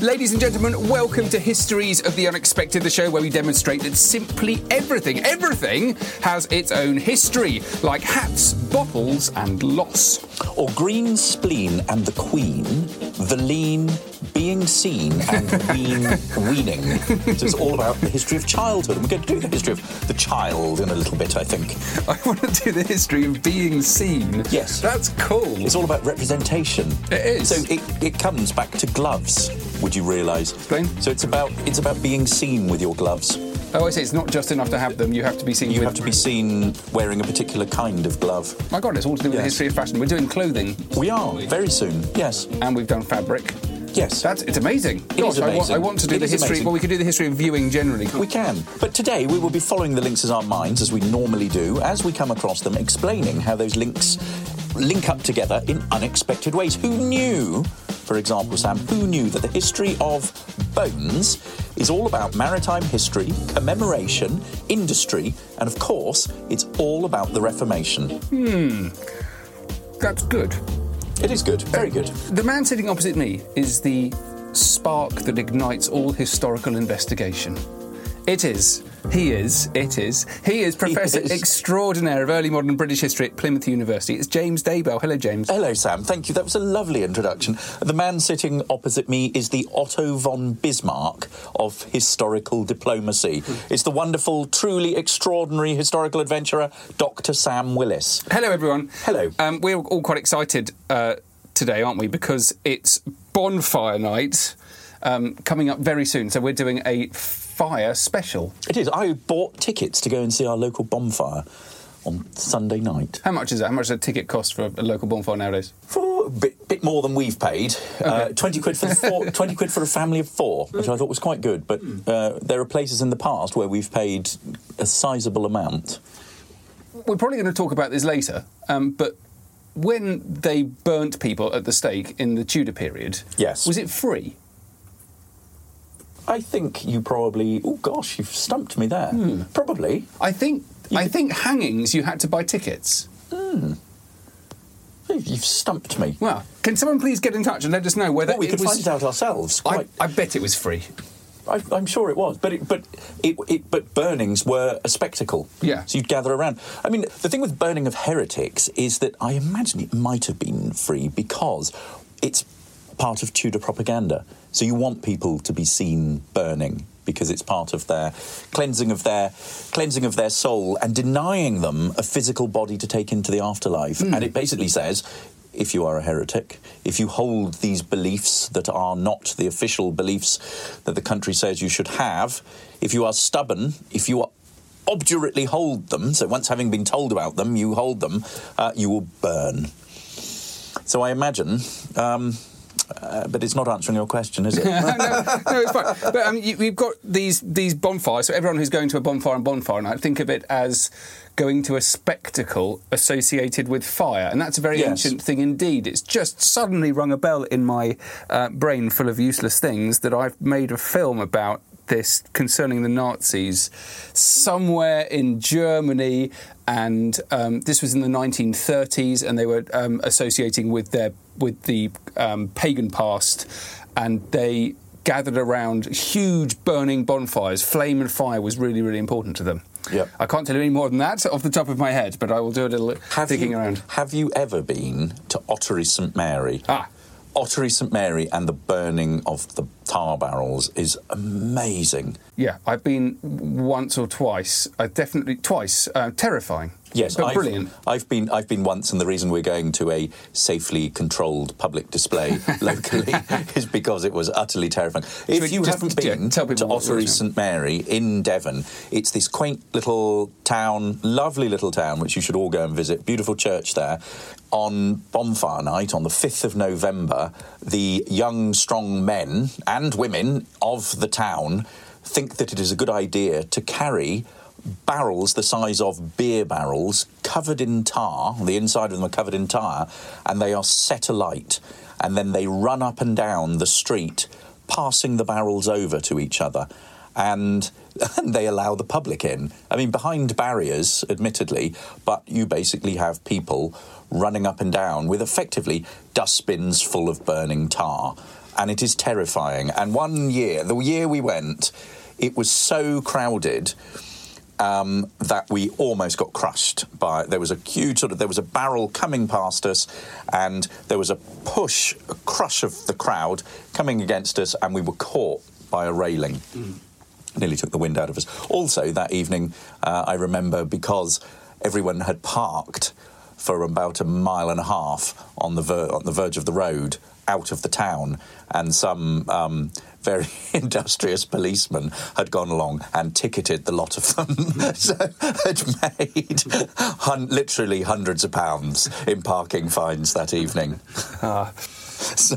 Ladies and gentlemen, welcome to Histories of the Unexpected, the show where we demonstrate that simply everything, everything has its own history, like hats, bottles, and loss. Or Green Spleen and the Queen, the lean, being seen, and ween, weaning. So it's all about the history of childhood. And we're going to do the history of the child in a little bit, I think. I want to do the history of being seen. Yes. That's cool. It's all about representation. It is. So it, it comes back to gloves, would you realise? Explain. So it's about it's about being seen with your gloves. Oh, I see. It's not just enough to have them. You have to be seen You with... have to be seen wearing a particular kind of glove. My God, it's all to do with the history of fashion. We're doing clothing, We are, very soon. Yes. and we've done fabric. Yes. That's it's amazing. It Gosh, is I, want. I want to do It the history. amazing. Well, we could do the history of viewing generally. We can. But today we will be following the links as our minds, as we normally do, as we come across them, explaining how those links link up together in unexpected ways. Who knew, for example, Sam, who knew that the history of bones is all about maritime history, commemoration, industry, and of course, it's all about the Reformation. Hmm. That's good. It is good, very good. The man sitting opposite me is the spark that ignites all historical investigation. It is. He is. It is. He is Professor is. Extraordinaire of Early Modern British History at Plymouth University. It's James Daybell. Hello, James. Hello, Sam. Thank you. That was a lovely introduction. The man sitting opposite me is the Otto von Bismarck of historical diplomacy. It's the wonderful, truly extraordinary historical adventurer, Dr. Sam Willis. Hello, everyone. Hello. Um, we're all quite excited uh, today, aren't we? Because it's bonfire night um, coming up very soon. So we're doing a fire special. It is. I bought tickets to go and see our local bonfire on Sunday night. How much is that? How much does a ticket cost for a local bonfire nowadays? For a bit, bit more than we've paid. Uh, 20 quid for four, 20 quid for a family of four, which I thought was quite good. But uh, there are places in the past where we've paid a sizable amount. We're probably going to talk about this later, um, but when they burnt people at the stake in the Tudor period, Yes. was it free? I think you probably. Oh gosh, you've stumped me there. Hmm. Probably. I think I think hangings you had to buy tickets. You've stumped me. Well, can someone please get in touch and let us know whether Well, we it could was? find it out ourselves. I, I bet it was free. I, I'm sure it was, but it, but it, it, but burnings were a spectacle. Yeah. So you'd gather around. I mean, the thing with burning of heretics is that I imagine it might have been free because it's part of Tudor propaganda. So you want people to be seen burning because it's part of their cleansing of their cleansing of their soul and denying them a physical body to take into the afterlife. And it basically says if you are a heretic, if you hold these beliefs that are not the official beliefs that the country says you should have, if you are stubborn, if you are obdurately hold them, so once having been told about them, you hold them, uh, you will burn. So I imagine, um, uh, but it's not answering your question, is it? no, no, it's fine. But um, you, we've got these these bonfires. So everyone who's going to a bonfire and bonfire night, think of it as going to a spectacle associated with fire, and that's a very Yes. ancient thing indeed. It's just suddenly rung a bell in my uh, brain, full of useless things, that I've made a film about this concerning the Nazis somewhere in Germany, and um, this was in the 1930s, and they were um, associating with their with the um, pagan past, and they gathered around huge burning bonfires. Flame and fire was really, really important to them. Yep. I can't tell you any more than that off the top of my head, but I will do a little digging you, around. Have you ever been to Ottery St Mary? Ah. Ottery St Mary and the burning of the tar barrels is amazing. Yeah, I've been once or twice. I definitely twice. Uh, terrifying. Yes, but I've, brilliant. I've been I've been once, and the reason we're going to a safely controlled public display locally is because it was utterly terrifying. If we you haven't yeah, been tell to people what it Ottery. St Mary in Devon, it's this quaint little town, lovely little town, which you should all go and visit. Beautiful church there. On bonfire night, on the 5th of November, the young, strong men and women of the town think that it is a good idea to carry barrels the size of beer barrels covered in tar. The inside of them are covered in tar, and they are set alight. And then they run up and down the street, passing the barrels over to each other. And, and they allow the public in. I mean, behind barriers, admittedly, but you basically have people running up and down with effectively dustbins full of burning tar. And it is terrifying. And one year, the year we went, it was so crowded um, that we almost got crushed by. There was a huge sort of there was a barrel coming past us, and there was a push, a crush of the crowd coming against us, and we were caught by a railing. Nearly took the wind out of us. Also, that evening, uh, I remember because everyone had parked for about a mile and a half on the ver- on the verge of the road out of the town, and some um, very industrious policeman had gone along and ticketed the lot of them, so had made hun- literally hundreds of pounds in parking fines that evening. So,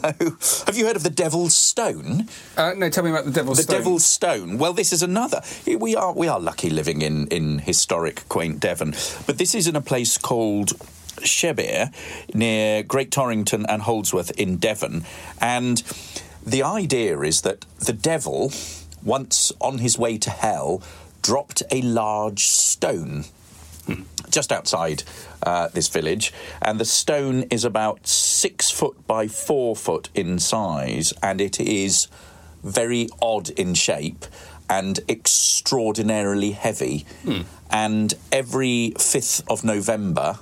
have you heard of the Devil's Stone? Uh, no, tell me about the Devil's The Stone. The Devil's Stone. Well, this is another. We are we are lucky living in in historic, quaint Devon, but this is in a place called. Shebbear, near Great Torrington and Holdsworth in Devon. And the idea is that the devil, once on his way to hell, dropped a large stone just outside uh, this village, and the stone is about six foot by four foot in size, and it is very odd in shape and extraordinarily heavy. And every 5th of November,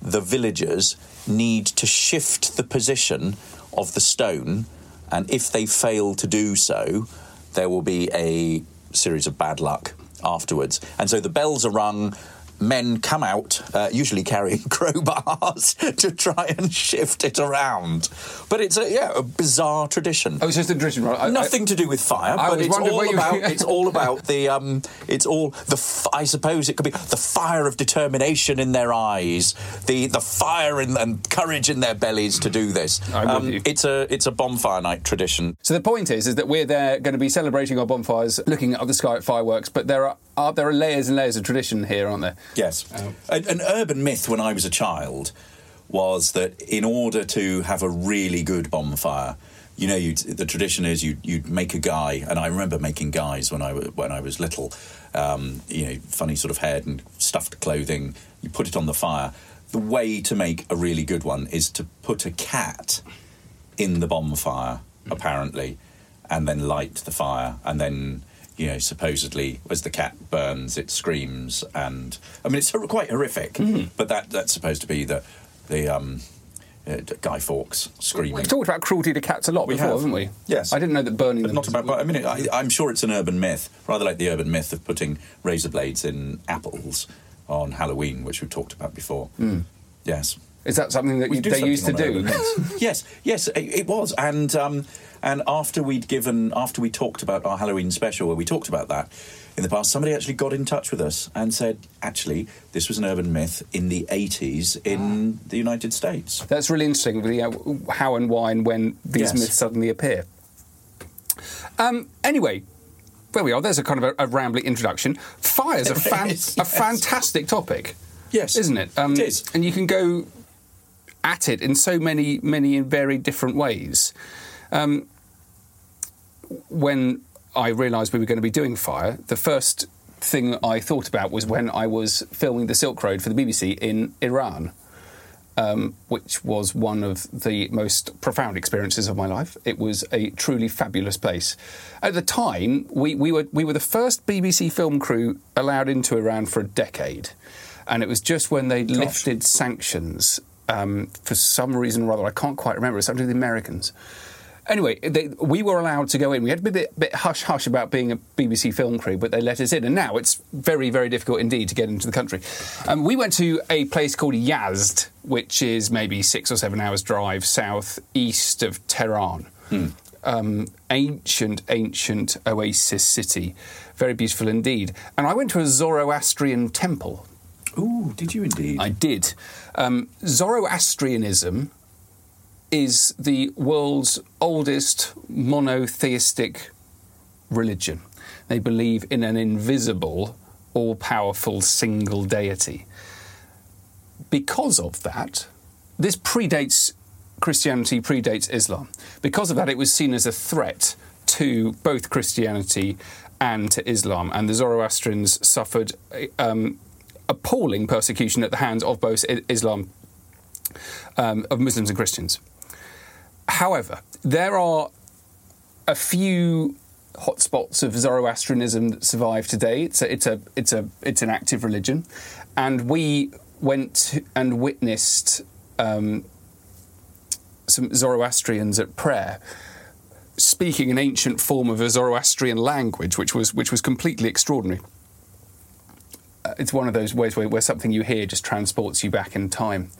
the villagers need to shift the position of the stone, and if they fail to do so, there will be a series of bad luck afterwards. And so the bells are rung. Men come out, uh, usually carrying crowbars, to try and shift it around. But it's a yeah a bizarre tradition. Oh, it's just a tradition, right? I- I- Nothing to do with fire, I but it's all where you- about it's all about the um it's all the f- I suppose it could be the fire of determination in their eyes, the the fire in, and courage in their bellies to do this. Um. It's a it's a bonfire night tradition. So the point is, is that we're there going to be celebrating our bonfires, looking up the sky at fireworks. But there are, are there are layers and layers of tradition here, aren't there? Yes. An, an urban myth when I was a child was that in order to have a really good bonfire, you know, you'd, the tradition is you'd, you'd make a guy, and I remember making guys when I, when I was little, um, you know, funny sort of head and stuffed clothing. You put it on the fire. The way to make a really good one is to put a cat in the bonfire, apparently, and then light the fire, and then you know supposedly as the cat burns, it screams, and I mean it's quite horrific, but that that's supposed to be the the um, uh, Guy Fawkes screaming. We've talked about cruelty to cats a lot We before, have. haven't we? Yes. I didn't know that burning But them. not about. But I mean, I, I'm sure it's an urban myth, rather like the urban myth of putting razor blades in apples on Halloween, which we've talked about before. Yes. Is that something that We you, do they something used to do? yes, yes, it, it was, and um, and after we'd given, after we talked about our Halloween special, where we talked about that in the past, somebody actually got in touch with us and said, actually, this was an urban myth in the 80s in the United States. That's really interesting. The, uh, how and why and when these Yes. myths suddenly appear. Um, anyway, there we are. There's a kind of a, a rambling introduction. Fire's a, fan, is, a fantastic topic. Yes, isn't it? Um, it is. and you can go at it in so many, many and very different ways. Um, when I realised we were going to be doing fire, the first thing I thought about was when I was filming the Silk Road for the BBC in Iran. Um, which was one of the most profound experiences of my life. It was a truly fabulous place. At the time, we, we were we were the first BBC film crew allowed into Iran for a decade, and it was just when they lifted sanctions um, for some reason or other. I can't quite remember. It's something to do with the Americans. anyway, they, we were allowed to go in. We had to be a bit, bit hush hush about being a BBC film crew, but they let us in. And now it's very, very difficult indeed to get into the country. Um, we went to a place called Yazd, which is maybe six or seven hours' drive south east of Tehran. Um, ancient, ancient oasis city. Very beautiful indeed. And I went to a Zoroastrian temple. Ooh, did you indeed? I did. Um, Zoroastrianism is the world's oldest monotheistic religion. They believe in an invisible, all powerful single deity. Because of that, this predates Christianity, predates Islam. Because of that, it was seen as a threat to both Christianity and to Islam. And the Zoroastrians suffered um, appalling persecution at the hands of both Islam, um, of Muslims and Christians. However, there are a few hotspots of Zoroastrianism that survive today. It's a, it's a, it's a, it's an active religion, and we went and witnessed um, some Zoroastrians at prayer, speaking an ancient form of a Zoroastrian language, which was which was completely extraordinary. It's one of those ways where, where something you hear just transports you back in time.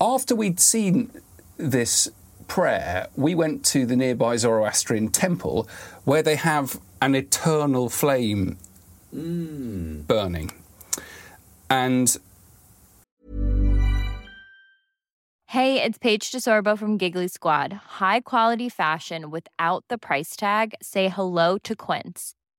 After we'd seen this prayer, we went to the nearby Zoroastrian temple where they have an eternal flame mm. burning. And Hey, it's Paige DeSorbo from Giggly Squad. High quality fashion without the price tag. Say hello to Quince.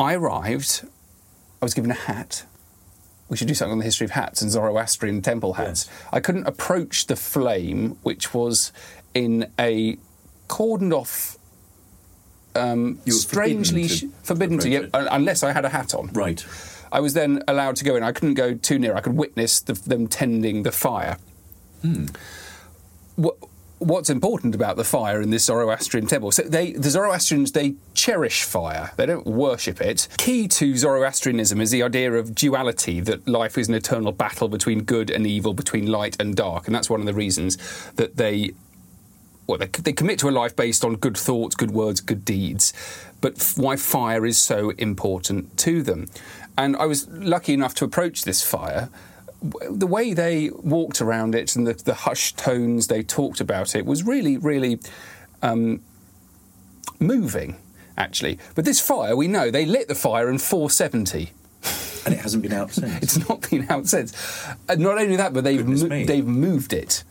I arrived, I was given a hat. We should do something on the history of hats and Zoroastrian temple hats. I couldn't approach the flame, which was in a cordoned off, um, strangely forbidden to forbidden to, yeah, unless I had a hat on. Right. I was then allowed to go in. I couldn't go too near. I could witness the, them tending the fire. What, what's important about the fire in this Zoroastrian temple? So they, the Zoroastrians, they cherish fire. They don't worship it. Key to Zoroastrianism is the idea of duality, that life is an eternal battle between good and evil, between light and dark, and that's one of the reasons that they well, they, they commit to a life based on good thoughts, good words, good deeds, but f- why fire is so important to them. And I was lucky enough to approach this fire. The way they walked around it and the, the hushed tones they talked about it was really, really um, moving, actually. But this fire, we know, they lit the fire in 470. And it hasn't been out since. It's not been out since. Uh, not only that, but they've mo- they've moved it,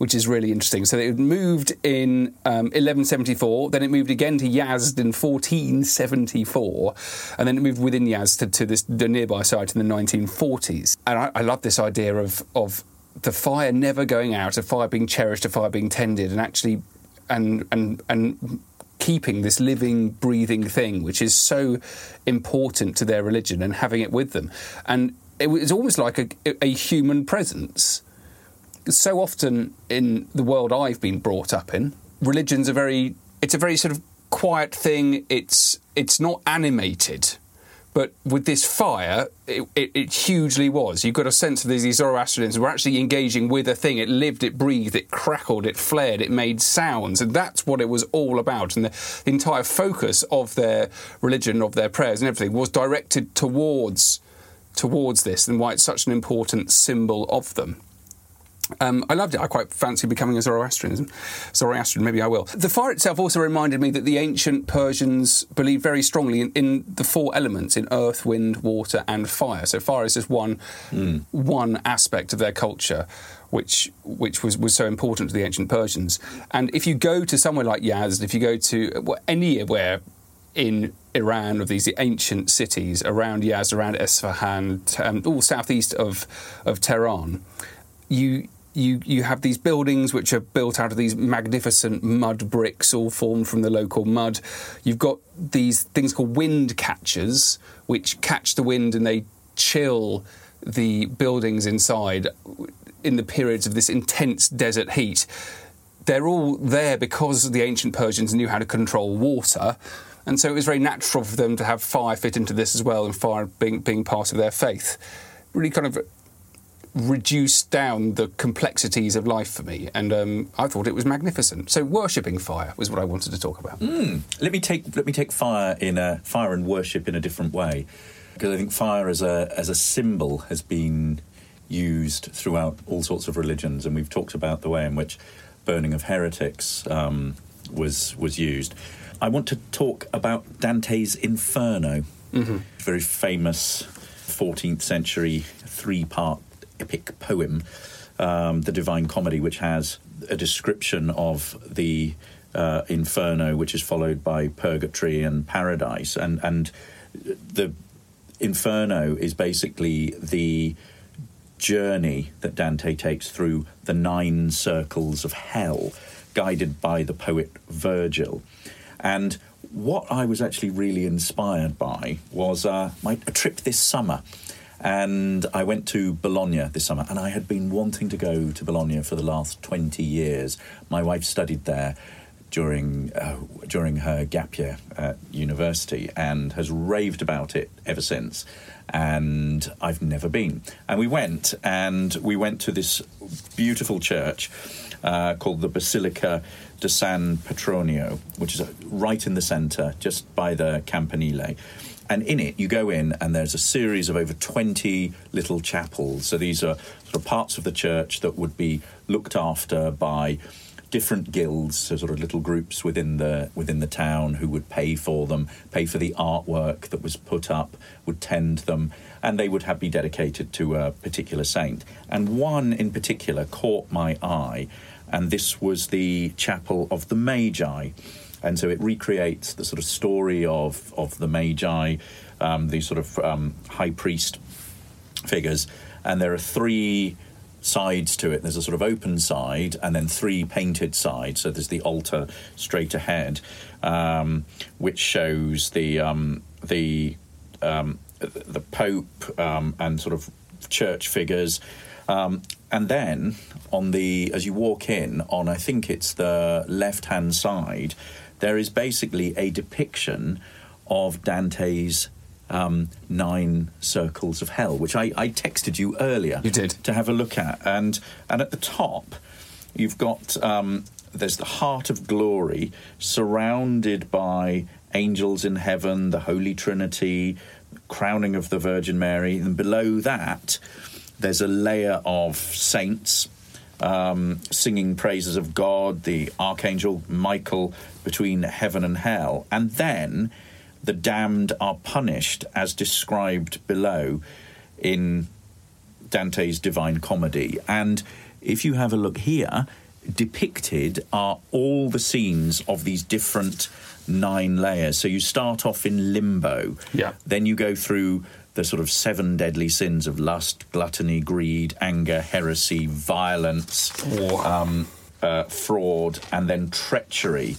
which is really interesting. So it moved in um, 1174, then it moved again to Yazd in 1474, and then it moved within Yazd to, to this the nearby site in the 1940s. And I, I love this idea of of the fire never going out, a fire being cherished, a fire being tended, and actually and and and keeping this living, breathing thing, which is so important to their religion, and having it with them. And it was almost like a, a human presence. So often in the world I've been brought up in, religions are very. It's a very sort of quiet thing. It's it's not animated. But with this fire, it, it, it hugely was. You've got a sense of these, these Zoroastrians were actually engaging with a thing. It lived, it breathed, it crackled, it flared, it made sounds. And that's what it was all about. And the, the entire focus of their religion, of their prayers and everything was directed towards, towards this and why it's such an important symbol of them. Um, I loved it. I quite fancy becoming a Zoroastrian. Zoroastrian, maybe I will. The fire itself also reminded me that the ancient Persians believed very strongly in, in the four elements in earth, wind, water, and fire. So fire is just one one aspect of their culture, which which was, was so important to the ancient Persians. And if you go to somewhere like Yazd, if you go to well, anywhere in Iran of these ancient cities around Yazd, around Esfahan, um, all southeast of of Tehran, you you you have these buildings which are built out of these magnificent mud bricks, all formed from the local mud. You've got these things called wind catchers, which catch the wind and they chill the buildings inside in the periods of this intense desert heat. They're all there because the ancient Persians knew how to control water. And so it was very natural for them to have fire fit into this as well, and fire being, being part of their faith. Really kind of reduced down the complexities of life for me, and um, I thought it was magnificent. So, worshipping fire was what I wanted to talk about. Mm. Let me take let me take fire in a fire and worship in a different way, because I think fire as a as a symbol has been used throughout all sorts of religions, and we've talked about the way in which burning of heretics um, was was used. I want to talk about Dante's Inferno, mm-hmm. very famous 14th century three part epic poem, um, the Divine Comedy, which has a description of the uh, Inferno, which is followed by Purgatory and Paradise, and and the Inferno is basically the journey that Dante takes through the nine circles of hell, guided by the poet Virgil, and what I was actually really inspired by was uh, my a trip this summer and I went to Bologna this summer, and I had been wanting to go to Bologna for the last 20 years. My wife studied there during uh, during her gap year at university and has raved about it ever since. And I've never been. And we went, and we went to this beautiful church uh, called the Basilica de San Petronio, which is right in the centre, just by the Campanile and in it you go in and there's a series of over 20 little chapels. So these are sort of parts of the church that would be looked after by different guilds so sort of little groups within the within the town who would pay for them pay for the artwork that was put up would tend them and they would have be dedicated to a particular saint. And one in particular caught my eye and this was the chapel of the magi and so it recreates the sort of story of of the Magi, um, these sort of um, high priest figures, and there are three sides to it. There's a sort of open side, and then three painted sides. So there's the altar straight ahead, um, which shows the um, the um, the Pope um, and sort of church figures. Um, and then on the as you walk in on I think it's the left hand side there is basically a depiction of Dante's um, Nine Circles of Hell, which I, I, texted you earlier. You did to have a look at, and and at the top, you've got um, there's the Heart of Glory, surrounded by angels in heaven, the Holy Trinity, crowning of the Virgin Mary, and below that, there's a layer of saints um, singing praises of God, the archangel Michael between heaven and hell, and then the damned are punished as described below in Dante's Divine Comedy. And if you have a look here, depicted are all the scenes of these different nine layers. So you start off in limbo, yeah. then you go through the sort of seven deadly sins of lust, gluttony, greed, anger, heresy, violence, um, uh, fraud, and then treachery.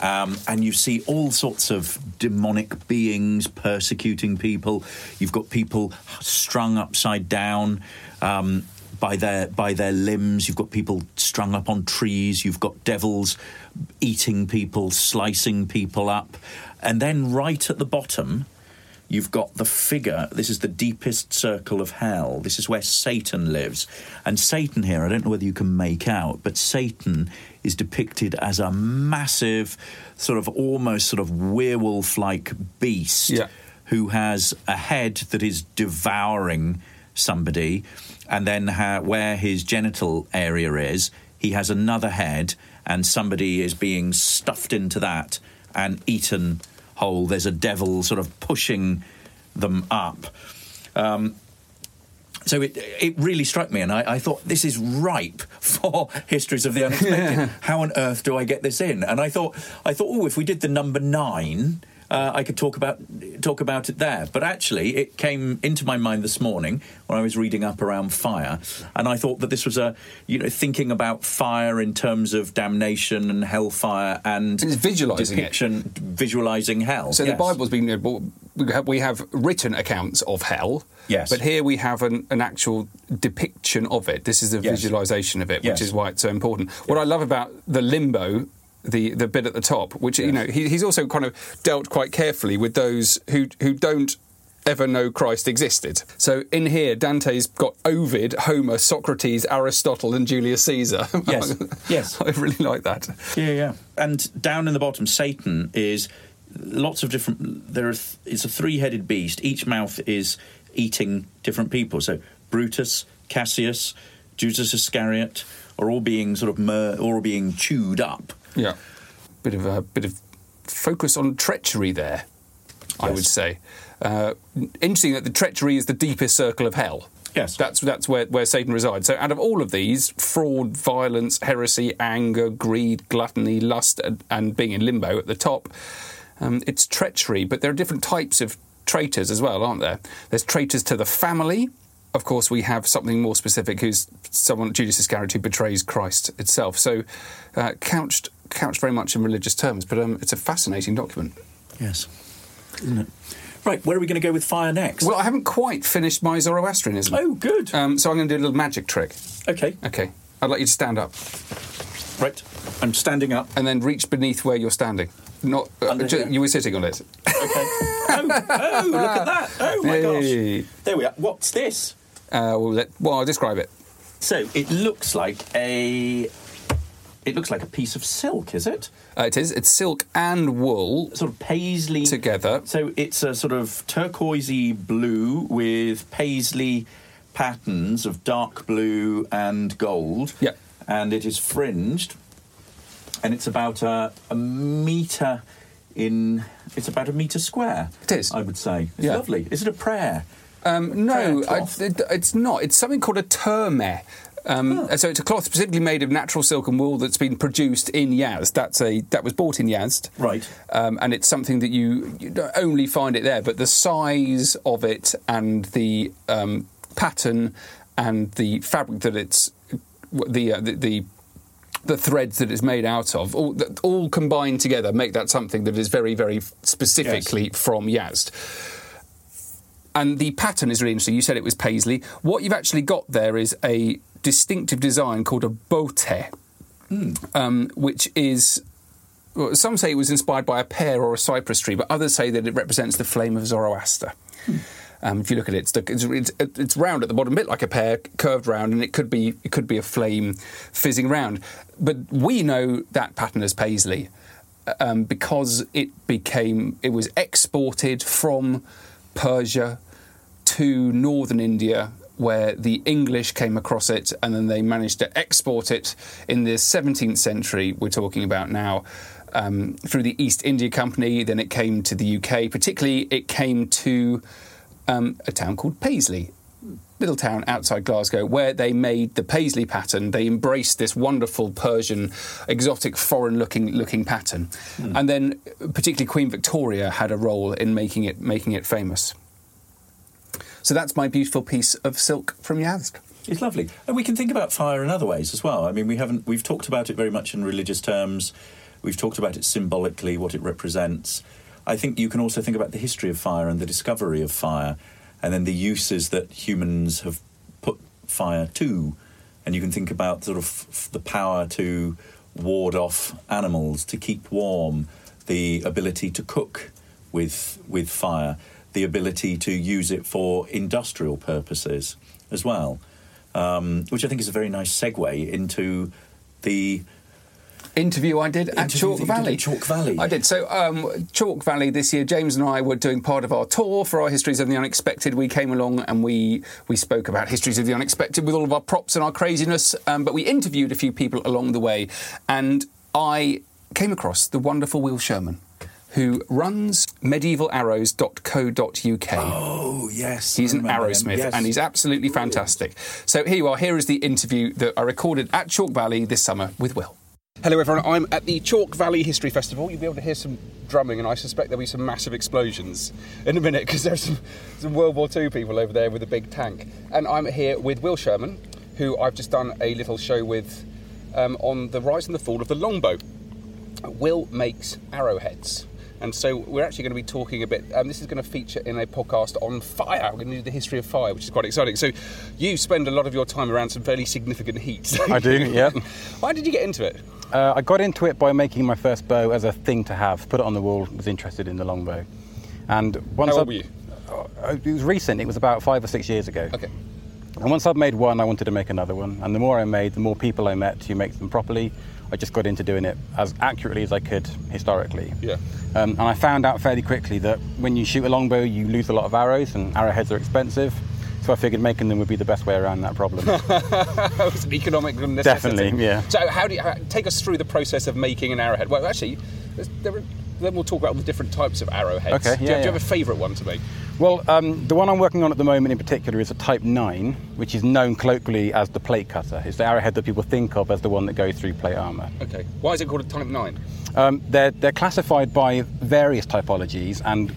Um, and you see all sorts of demonic beings persecuting people. You've got people strung upside down um, by their by their limbs. You've got people strung up on trees. You've got devils eating people, slicing people up, and then right at the bottom you've got the figure. This is the deepest circle of hell. This is where Satan lives. And Satan here, I don't know whether you can make out, but Satan is depicted as a massive, sort of almost sort of werewolf like beast yeah. who has a head that is devouring somebody. And then ha- where his genital area is, he has another head, and somebody is being stuffed into that and eaten hole. There's a devil sort of pushing them up. Um, so it it really struck me, and I, I, thought this is ripe for histories of the unexpected. Yeah. How on earth do I get this in? And I thought I thought, oh, if we did the number nine. Uh, I could talk about talk about it there. But actually, it came into my mind this morning when I was reading up around fire, and I thought that this was a, you know, thinking about fire in terms of damnation and hellfire and It's visualising it. depiction, visualizing hell. So yes. the Bible's been we have, we have written accounts of hell. Yes. But here we have an, an actual depiction of it. This is a Yes. visualization of it, Yes. which is why it's so important. What I love about the limbo. The, the bit at the top, which you know, he, he's also kind of dealt quite carefully with those who who don't ever know Christ existed. So in here, Dante's got Ovid, Homer, Socrates, Aristotle, and Julius Caesar. Yes. Yes. I really like that. Yeah, yeah. And down in the bottom, Satan is lots of different. There are. Th- it's a three-headed beast. Each mouth is eating different people. So Brutus, Cassius, Judas Iscariot are all being sort of mur- all being chewed up. Yeah, bit of a bit of focus on treachery there. I would say. Uh, interesting that the treachery is the deepest circle of hell. Yes. That's that's where, where Satan resides. So out of all of these, fraud, violence, heresy, anger, greed, gluttony, lust, and, and being in limbo at the top, um, it's treachery. But there are different types of traitors as well, aren't there? There's traitors to the family. Of course, we have something more specific, who's someone Judas Iscariot who betrays Christ itself. So uh, couched couched very much in religious terms, but um, it's a fascinating document. Yes. Isn't it? Right. Where are we going to go with fire next? Well, I haven't quite finished my Zoroastrianism. oh, good. Um, so I'm going to do a little magic trick. okay. Okay. I'd like you to stand up Right. I'm standing up. and then reach beneath where you're standing. Not uh, ju- you were sitting on it. Okay. oh, oh, look at that. Oh my Hey. gosh. There we are. What's this? Uh, well, let, well, I'll describe it. So it looks like a. It looks like a piece of silk, is it? Uh, it is. It's silk and wool. Sort of paisley Together. So it's a sort of turquoisey blue with paisley patterns of dark blue and gold. Yeah. And it is fringed, and it's about a, a meter in. It's about a meter square. It is. I would say. It's Yeah. lovely. Is it a prayer? Um, no, I, it, it's not. It's something called a termeh. Um, So it's a cloth specifically made of natural silk and wool that's been produced in Yazd. That's a that was bought in Yazd, Right. Um, and it's something that you, you don't only find it there, but the size of it and the um, pattern and the fabric that it's the uh, the, the the threads that it's made out of, all, all combined together, make that something that is very, very specifically from Yazd. And the pattern is really interesting. You said it was paisley. What you've actually got there is a distinctive design called a boteh, um, which is. Well, some say it was inspired by a pear or a cypress tree, but others say that it represents the flame of Zoroaster. Um, if you look at it, it's, it's, it's round at the bottom, a bit like a pear, curved round, and it could be it could be a flame fizzing around. But we know that pattern as paisley um, because it became it was exported from Persia to northern India where the English came across it and then they managed to export it in the 17th century we're talking about now um, through the East India Company. Then it came to the UK particularly it came to um, a town called Paisley. Little town outside Glasgow where they made the paisley pattern. They embraced this wonderful Persian, exotic, foreign-looking looking pattern, and then particularly Queen Victoria had a role in making it making it famous. So that's my beautiful piece of silk from Yazd. It's lovely, and we can think about fire in other ways as well. I mean, we haven't we've talked about it very much in religious terms. We've talked about it symbolically, what it represents. I think you can also think about the history of fire and the discovery of fire, and then the uses that humans have put fire to. And you can think about sort of the power to ward off animals, to keep warm, the ability to cook with with fire, the ability to use it for industrial purposes as well um, which I think is a very nice segue into the. interview I did at Chalk Valley. at Chalk Valley. I did. So, um, Chalk Valley this year, James and I were doing part of our tour for our Histories of the Unexpected. We came along and we we spoke about Histories of the Unexpected with all of our props and our craziness, um, but we interviewed a few people along the way, and I came across the wonderful Will Sherman. Who runs medievalarrows.co.uk? Oh yes, He's I an remember him. arrowsmith Yes. and he's absolutely fantastic. So here you are. Here is the interview that I recorded at Chalk Valley this summer with Will. Hello, everyone. I'm at the Chalk Valley History Festival. You'll be able to hear some drumming, and I suspect there'll be some massive explosions in a minute because there's some, some World War II people over there with a big tank. And I'm here with Will Sherman, who I've just done a little show with um, on the rise and the fall of the longbow. Will makes arrowheads. And so we're actually going to be talking a bit. Um, this is going to feature in a podcast on fire. We're going to do the history of fire, which is quite exciting. So you spend a lot of your time around some fairly significant heat. I do, yeah. Why did you get into it? Uh, I got into it by making my first bow as a thing to have. Put it on the wall. Was interested in the longbow, and once How old I, were you? Uh, It was recent. It was about five or six years ago. Okay. And once I'd made one, I wanted to make another one. And the more I made, the more people I met who make them properly. I just got into doing it as accurately as I could historically. Yeah. Um, and I found out fairly quickly that when you shoot a longbow, you lose a lot of arrows, and arrowheads are expensive. So I figured making them would be the best way around that problem. That was an economic necessity. Definitely, yeah. So, how do you how, take us through the process of making an arrowhead? Well, actually, there then we'll talk about all the different types of arrowheads. Okay, do, you, yeah, do you have a favourite one to make? Well, um, the one I'm working on at the moment in particular is a Type 9, which is known colloquially as the plate cutter. It's the arrowhead that people think of as the one that goes through plate armour. Okay. Why is it called a Type Nine? Um, they're, they're classified by various typologies, and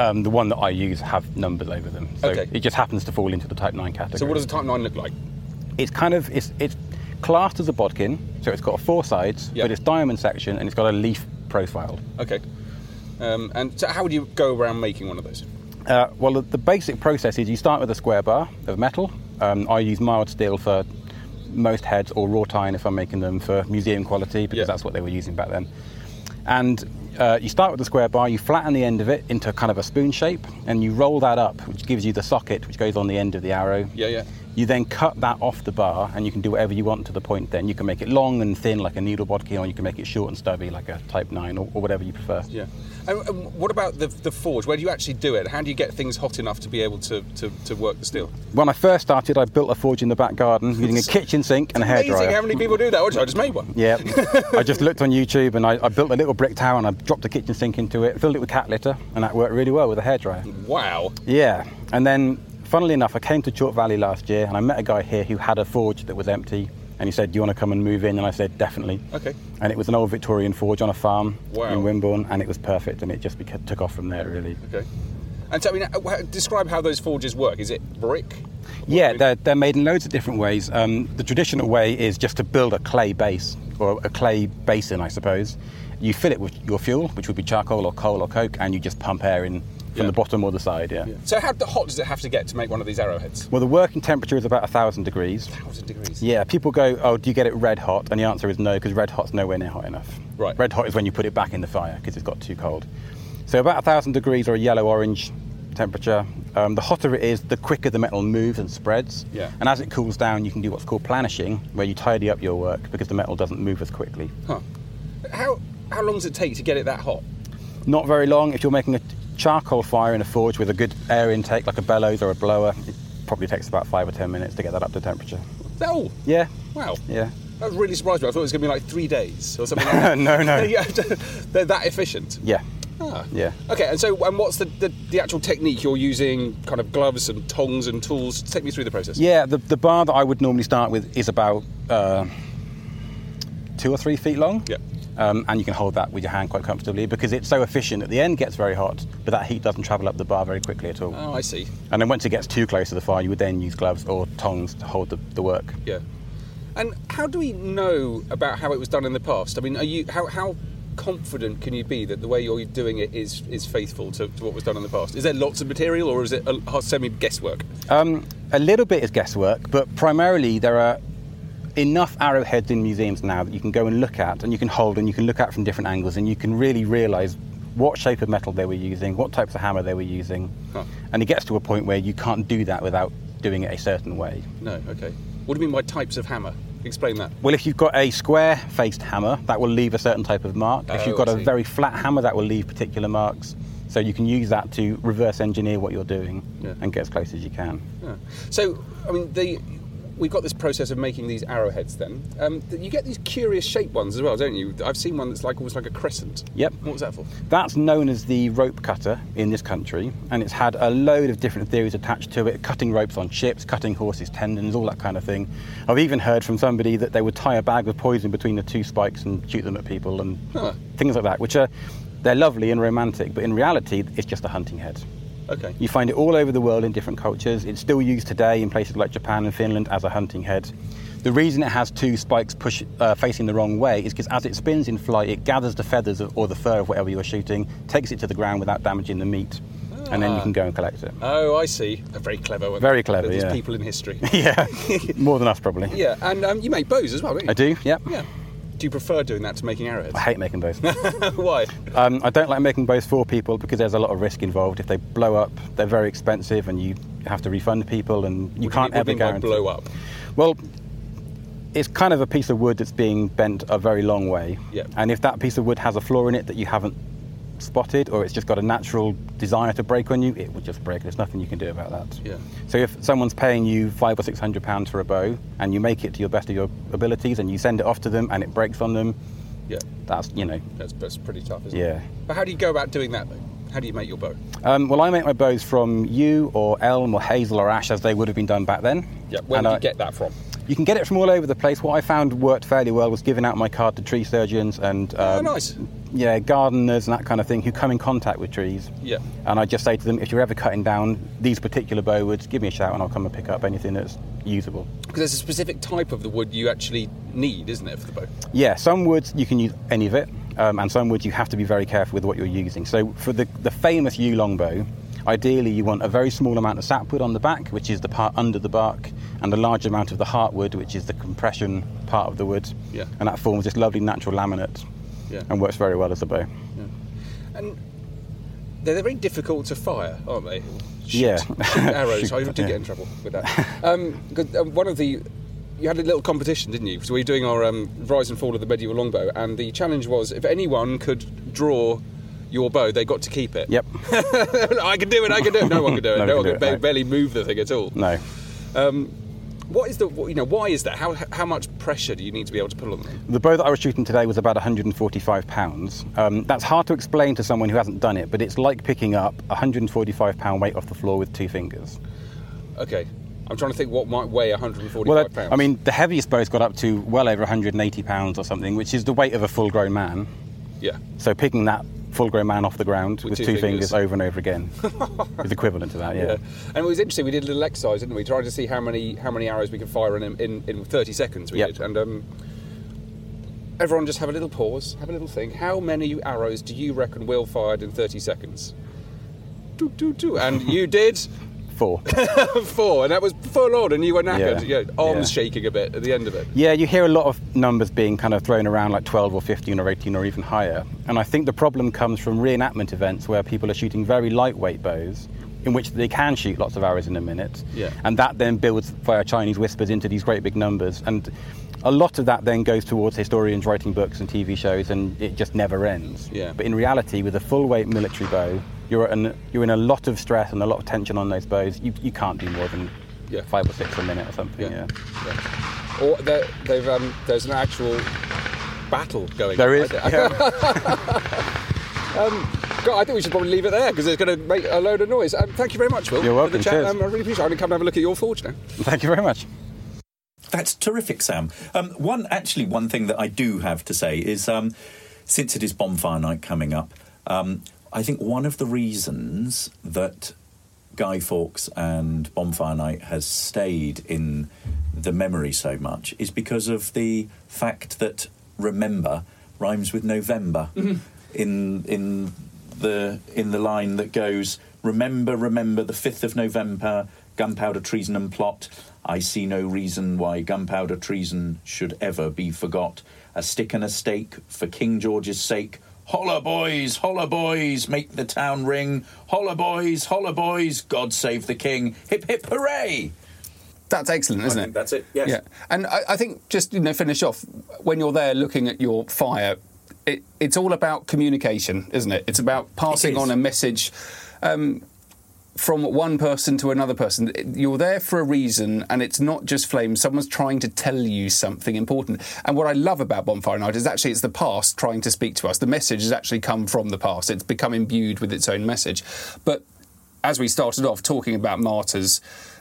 um, the one that I use have numbers over them. So Okay. it just happens to fall into the Type 9 category. So, what does a Type Nine look like? It's kind of it's, it's classed as a bodkin, so it's got four sides, Yeah. but it's diamond section and it's got a leaf profile. Okay. Um, and so, how would you go around making one of those? Uh, well, the, the basic process is you start with a square bar of metal. Um, I use mild steel for most heads, or wrought iron if I'm making them for museum quality, because Yeah. that's what they were using back then. And uh, you start with the square bar, you flatten the end of it into kind of a spoon shape, and you roll that up, which gives you the socket, which goes on the end of the arrow. Yeah, yeah. You then cut that off the bar, and you can do whatever you want to the point. Then you can make it long and thin, like a needle bodkin, or you can make it short and stubby, like a Type Nine, or, or whatever you prefer. Yeah. And, what about the, the forge? Where do you actually do it? How do you get things hot enough to be able to, to, to work the steel? When I first started, I built a forge in the back garden using a kitchen sink and a Amazing hairdryer. how many people do that. I just made one. Yeah, I just looked on YouTube and I, I built a little brick tower and I dropped a kitchen sink into it, filled it with cat litter, and that worked really well with a hairdryer. Wow. Yeah, and then funnily enough, I came to Chalk Valley last year and I met a guy here who had a forge that was empty, and he said, "Do you want to come and move in?" And I said, "Definitely." Okay. And it was an old Victorian forge on a farm Wow. in Wimborne, and it was perfect, and it just beca- took off from there really. Okay. And so, I mean, describe how those forges work. Is it brick? Yeah, they're, they're made in loads of different ways. Um, the traditional way is just to build a clay base, or a clay basin, I suppose. You fill it with your fuel, which would be charcoal or coal or coke, and you just pump air in from Yeah. the bottom or the side, yeah. So, how hot does it have to get to make one of these arrowheads? Well, the working temperature is about 1,000 degrees. Thousand degrees. Yeah, people go, oh, do you get it red hot? And the answer is no, because red hot's nowhere near hot enough. Right. Red hot is when you put it back in the fire, because it's got too cold. So about 1,000 degrees or a yellow-orange temperature. Um, the hotter it is, the quicker the metal moves and spreads. Yeah. And as it cools down, you can do what's called planishing, where you tidy up your work because the metal doesn't move as quickly. Huh. How how long does it take to get it that hot? Not very long. If you're making a charcoal fire in a forge with a good air intake, like a bellows or a blower, it probably takes about five or ten minutes to get that up to temperature. Oh, Yeah. wow. Yeah. That really surprised me. I thought it was going to be like three days or something like that. No, no. They're that efficient. Yeah. Ah. Yeah. Okay, and so and what's the, the, the actual technique you're using? Kind of gloves and tongs and tools. Take me through the process. Yeah, the, the bar that I would normally start with is about uh, two or three feet long. Yeah. Um, and you can hold that with your hand quite comfortably because it's so efficient that the end gets very hot, but that heat doesn't travel up the bar very quickly at all. Oh, I see. And then once it gets too close to the fire, you would then use gloves or tongs to hold the, the work. Yeah. And how do we know about how it was done in the past? I mean, are you how how confident can you be that the way you're doing it is is faithful to, to what was done in the past? Is there lots of material, or is it a semi guesswork? Um, a little bit is guesswork, but primarily there are enough arrowheads in museums now that you can go and look at and you can hold and you can look at from different angles and you can really realise what shape of metal they were using, what types of hammer they were using. Huh. And it gets to a point where you can't do that without doing it a certain way. No. Okay. What do you mean by types of hammer? Explain that. Well, if you've got a square faced hammer, that will leave a certain type of mark. if Oh, you've got I a see. very flat hammer, that will leave particular marks. So you can use that to reverse engineer what you're doing Yeah. and get as close as you can. Yeah. So, I mean, the we've got this process of making these arrowheads. Then um, you get these curious shaped ones as well, don't you? I've seen one that's like almost like a crescent. Yep. What was that for? That's known as the rope cutter in this country, and it's had a load of different theories attached to it cutting ropes on ships, cutting horses' tendons, all that kind of thing. I've even heard from somebody that they would tie a bag of poison between the two spikes and shoot them at people and Huh. things like that, which are they're lovely and romantic, but in reality, it's just a hunting head. Okay. You find it all over the world in different cultures. It's still used today in places like Japan and Finland as a hunting head. The reason it has two spikes push, uh, facing the wrong way is because as it spins in flight, it gathers the feathers of, or the fur of whatever you are shooting, takes it to the ground without damaging the meat, and then you can go and collect it. Oh, I see. A very clever. weren't Very clever, These yeah. people in history. yeah, more than us probably. yeah, and um, you make bows as well, don't you? I do. Yep. Yeah. Do you prefer doing that to making arrowheads? I hate making bows. Why? um, I don't like making bows for people because there's a lot of risk involved. If they blow up, they're very expensive, and you have to refund people, and you What can't you, ever you mean by guarantee. blow up. Well, it's kind of a piece of wood that's being bent a very long way. Yeah. And if that piece of wood has a flaw in it that you haven't spotted, or it's just got a natural desire to break on you, it will just break. There's nothing you can do about that. Yeah. So if someone's paying you five or six hundred pounds for a bow, and you make it to your best of your abilities, and you send it off to them, and it breaks on them, Yeah. that's you know, That's, that's pretty tough, isn't it? yeah. But how do you go about doing that, though? How do you make your bow? Um, well, I make my bows from yew or elm or hazel or ash, as they would have been done back then. Yeah. Where And do you I- get that from? You can get it from all over the place. What I found worked fairly well was giving out my card to tree surgeons and Oh, um, nice. Yeah, gardeners and that kind of thing who come in contact with trees. Yeah. And I just say to them, if you're ever cutting down these particular bow woods, give me a shout and I'll come and pick up anything that's usable. Because there's a specific type of the wood you actually need, isn't it, for the bow? Yeah, some woods you can use any of it, um, and some woods you have to be very careful with what you're using. So for the, the famous yew longbow, ideally you want a very small amount of sapwood on the back, which is the part under the bark, and a large amount of the heartwood, which is the compression part of the wood. Yeah. And that forms this lovely natural laminate Yeah. and works very well as a bow. Yeah. And they're, they're very difficult to fire, aren't they? Shoot. Yeah. Shoot arrows. I did Yeah. get in trouble with that. Um, um, one of the you had a little competition, didn't you? So we were doing our um, rise and fall of the medieval longbow, and the challenge was if anyone could draw your bow, they got to keep it. Yep. I can do it. I can do it. No one can do it. No no, one can it, ba- no. barely move the thing at all. No. What is the you know why is that? How how much pressure do you need to be able to put on them? The bow that I was shooting today was about 145 pounds. Um, that's hard to explain to someone who hasn't done it, but it's like picking up a 145 pound weight off the floor with two fingers. Okay, I'm trying to think what might weigh 145 Well, that- pounds. I mean, the heaviest bow's got up to well over 180 pounds or something, which is the weight of a full-grown man. yeah. So picking that full-grown man off the ground With with, two two, fingers. fingers. over and over again it's equivalent to that. Yeah. Yeah. And it was interesting. We did a little exercise, didn't we? Trying to see how many how many arrows we could fire in in, in 30 seconds. We Yep. did, and um, everyone just have a little pause, have a little think. How many arrows do you reckon Will fired in 30 seconds? Doo, doo, doo. And you did Four. four, and that was full on, and you were knackered. Yeah. Yeah, arms Yeah. shaking a bit at the end of it. Yeah, you hear a lot of numbers being kind of thrown around like 12 or 15 or 18 or even higher. And I think the problem comes from reenactment events where people are shooting very lightweight bows in which they can shoot lots of arrows in a minute. Yeah. And that then builds via Chinese whispers into these great big numbers. And a lot of that then goes towards historians writing books and TV shows and it just never ends. Yeah. But in reality, with a full weight military bow, you're, an, you're in a lot of stress and a lot of tension on those bows. You, you can't do more than Yeah. five or six a minute or something. Yeah. yeah. Or um, there's an actual battle going. There on. is. I- God, I think we should probably leave it there because it's going to make a load of noise. Um, thank you very much, Will. You're for welcome, The chat. cheers. Um, I really appreciate it. I'm going to come and have a look at your forge now. Thank you very much. That's terrific, Sam. Um, one actually, one thing that I do have to say is, um, since it is bonfire night coming up, um, I think one of the reasons that Guy Fawkes and Bonfire Night has stayed in the memory so much is because of the fact that remember rhymes with November in in the in the line that goes remember remember the 5th of November gunpowder treason and plot I see no reason why gunpowder treason should ever be forgot a stick and a stake for King George's sake Holla boys, holla boys, make the town ring. Holla boys, holla boys, God save the king. Hip hip hooray! That's excellent, isn't I it? that's it, yes. Yeah, and I, I think just you know finish off when you're there looking at your fire. It, it's all about communication, isn't it? It's about passing is. on a message. Um, from one person to another person. You're there for a reason, and it's not just flames. Someone's trying to tell you something important. And what I love about Bonfire Night is actually it's the past trying to speak to us. The message has actually come from the past. It's become imbued with its own message. But as we started off talking about martyrs,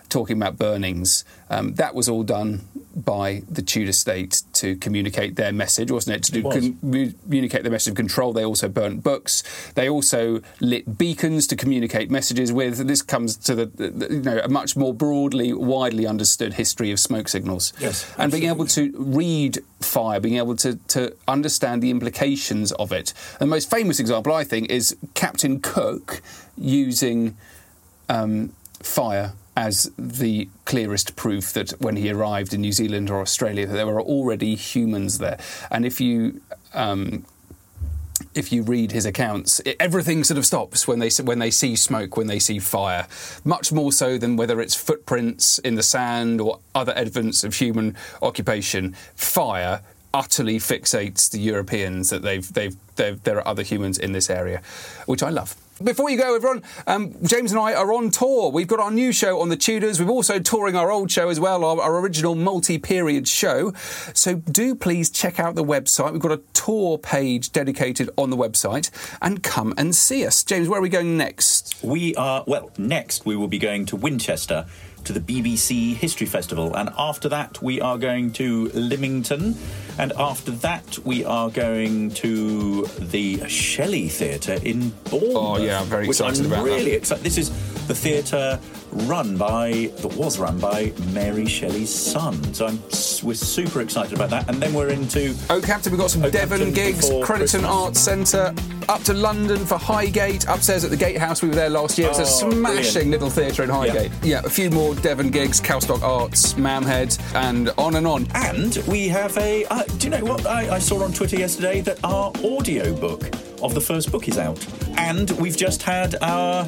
talking about burnings, um, that was all done by the Tudor state to communicate their message, wasn't it? To do, com- communicate the message of control. They also burnt books. They also lit beacons to communicate messages with. This comes to the, the you know a much more broadly, widely understood history of smoke signals. Yes, and being able to read fire, being able to to understand the implications of it. The most famous example, I think, is Captain Cook using um, fire as the clearest proof that when he arrived in New Zealand or Australia, that there were already humans there. And if you um, if you read his accounts, it, everything sort of stops when they when they see smoke, when they see fire. Much more so than whether it's footprints in the sand or other evidence of human occupation. Fire utterly fixates the Europeans that they've, they've, they've there are other humans in this area, which I love. Before you go, everyone, um, James and I are on tour. We've got our new show on the Tudors. We're also touring our old show as well, our, our original multi period show. So do please check out the website. We've got a tour page dedicated on the website and come and see us. James, where are we going next? We are, well, next we will be going to Winchester to the BBC History Festival. And after that, we are going to Lymington. And after that, we are going to the Shelley Theatre in Bournemouth. Oh, yeah, I'm very excited I'm about really that. excited. This is the theatre run by, that was run by Mary Shelley's son. So I'm, we're super excited about that. And then we're into Okehampton, we've got some Okehampton Devon gigs, Crediton Arts Centre, up to London for Highgate, upstairs at the Gatehouse. We were there last year. It's a Oh, smashing brilliant. little theatre in Highgate. Yeah. a few more Devon gigs, Cowstock Arts, Mamhead, and on and on. And we have a. Uh, do you know what? I, I saw on Twitter yesterday that our audio book of the first book is out. And we've just had our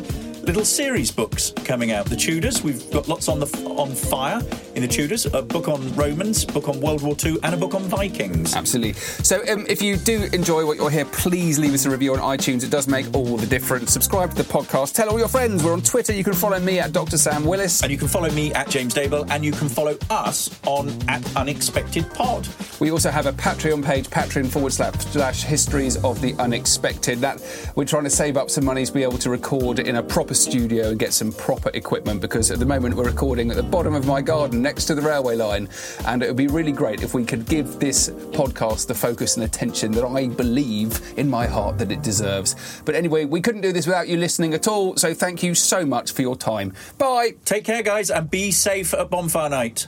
little series books coming out. The Tudors, we've got lots on the on fire in the Tudors, a book on Romans, book on World War II, and a book on Vikings. Absolutely. So, um, if you do enjoy what you're here, please leave us a review on iTunes. It does make all the difference. Subscribe to the podcast. Tell all your friends. We're on Twitter. You can follow me at Dr. Sam Willis. And you can follow me at James Daybell, and you can follow us on at Unexpected Pod. We also have a Patreon page, Patreon forward slash, slash histories of the unexpected. That we're trying to save up some money to be able to record in a proper studio and get some proper equipment because at the moment we're recording at the bottom of my garden next to the railway line. And it would be really great if we could give this podcast the focus and attention that I believe in my heart that it deserves. But anyway, we couldn't do this without you listening at all. So thank you so much for your time. Bye. Take care, guys, and be safe at Bonfire Night.